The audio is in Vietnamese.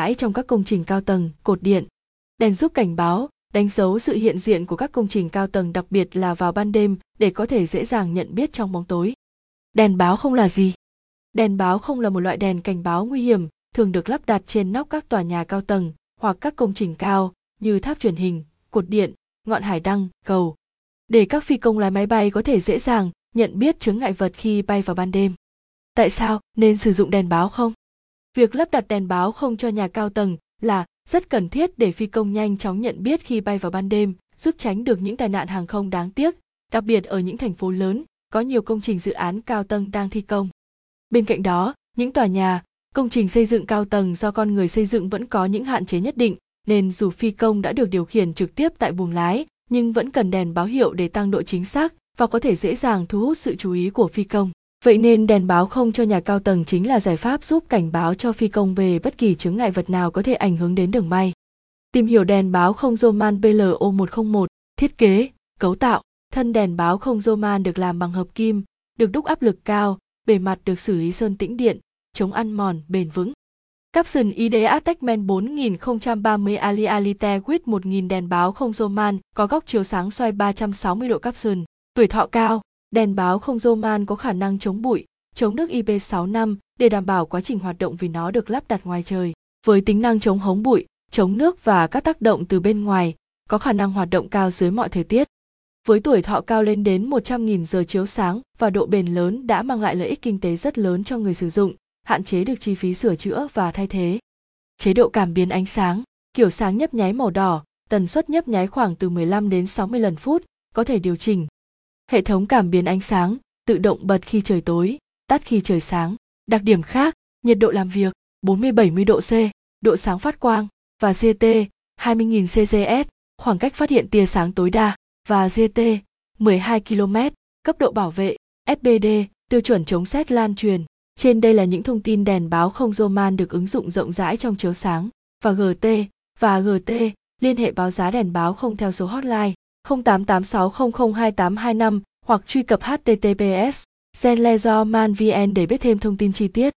rãi trong các công trình cao tầng, cột điện. Đèn giúp cảnh báo, đánh dấu sự hiện diện của các công trình cao tầng đặc biệt là vào ban đêm để có thể dễ dàng nhận biết trong bóng tối. Đèn báo không là gì? Đèn báo không là một loại đèn cảnh báo nguy hiểm, thường được lắp đặt trên nóc các tòa nhà cao tầng hoặc các công trình cao như tháp truyền hình, cột điện, ngọn hải đăng, cầu. Để các phi công lái máy bay có thể dễ dàng nhận biết chướng ngại vật khi bay vào ban đêm. Tại sao nên sử dụng đèn báo không? Việc lắp đặt đèn báo không cho nhà cao tầng là rất cần thiết để phi công nhanh chóng nhận biết khi bay vào ban đêm, giúp tránh được những tai nạn hàng không đáng tiếc, đặc biệt ở những thành phố lớn, có nhiều công trình dự án cao tầng đang thi công. Bên cạnh đó, những tòa nhà, công trình xây dựng cao tầng do con người xây dựng vẫn có những hạn chế nhất định, nên dù phi công đã được điều khiển trực tiếp tại buồng lái, nhưng vẫn cần đèn báo hiệu để tăng độ chính xác và có thể dễ dàng thu hút sự chú ý của phi công. Vậy nên đèn báo không cho nhà cao tầng chính là giải pháp giúp cảnh báo cho phi công về bất kỳ chướng ngại vật nào có thể ảnh hưởng đến đường bay. Tìm hiểu đèn báo không Roman BLO101, thiết kế, cấu tạo. Thân đèn báo không Roman được làm bằng hợp kim, được đúc áp lực cao, bề mặt được xử lý sơn tĩnh điện, chống ăn mòn, bền vững. Capson ID Techman 4030 Ali Alite with 1000 đèn báo không Roman có góc chiếu sáng xoay 360 độ Capson, tuổi thọ cao, Đèn báo không Roman có khả năng chống bụi, chống nước IP65 để đảm bảo quá trình hoạt động vì nó được lắp đặt ngoài trời. Với tính năng chống hống bụi, chống nước và các tác động từ bên ngoài, có khả năng hoạt động cao dưới mọi thời tiết. Với tuổi thọ cao lên đến 100.000 giờ chiếu sáng và độ bền lớn đã mang lại lợi ích kinh tế rất lớn cho người sử dụng, hạn chế được chi phí sửa chữa và thay thế. Chế độ cảm biến ánh sáng, kiểu sáng nhấp nháy màu đỏ, tần suất nhấp nháy khoảng từ 15 đến 60 lần phút, có thể điều chỉnh, Hệ thống cảm biến ánh sáng, tự động bật khi trời tối, tắt khi trời sáng. Đặc điểm khác, nhiệt độ làm việc 40-70 độ C, độ sáng phát quang và GT 20.000 CCS, khoảng cách phát hiện tia sáng tối đa và GT 12 km, cấp độ bảo vệ SBD, tiêu chuẩn chống xét lan truyền. Trên đây là những thông tin đèn báo không Roman được ứng dụng rộng rãi trong chiếu sáng và GT và GT liên hệ báo giá đèn báo không theo số hotline 0886002825 hoặc truy cập https zenlezorman vn để biết thêm thông tin chi tiết.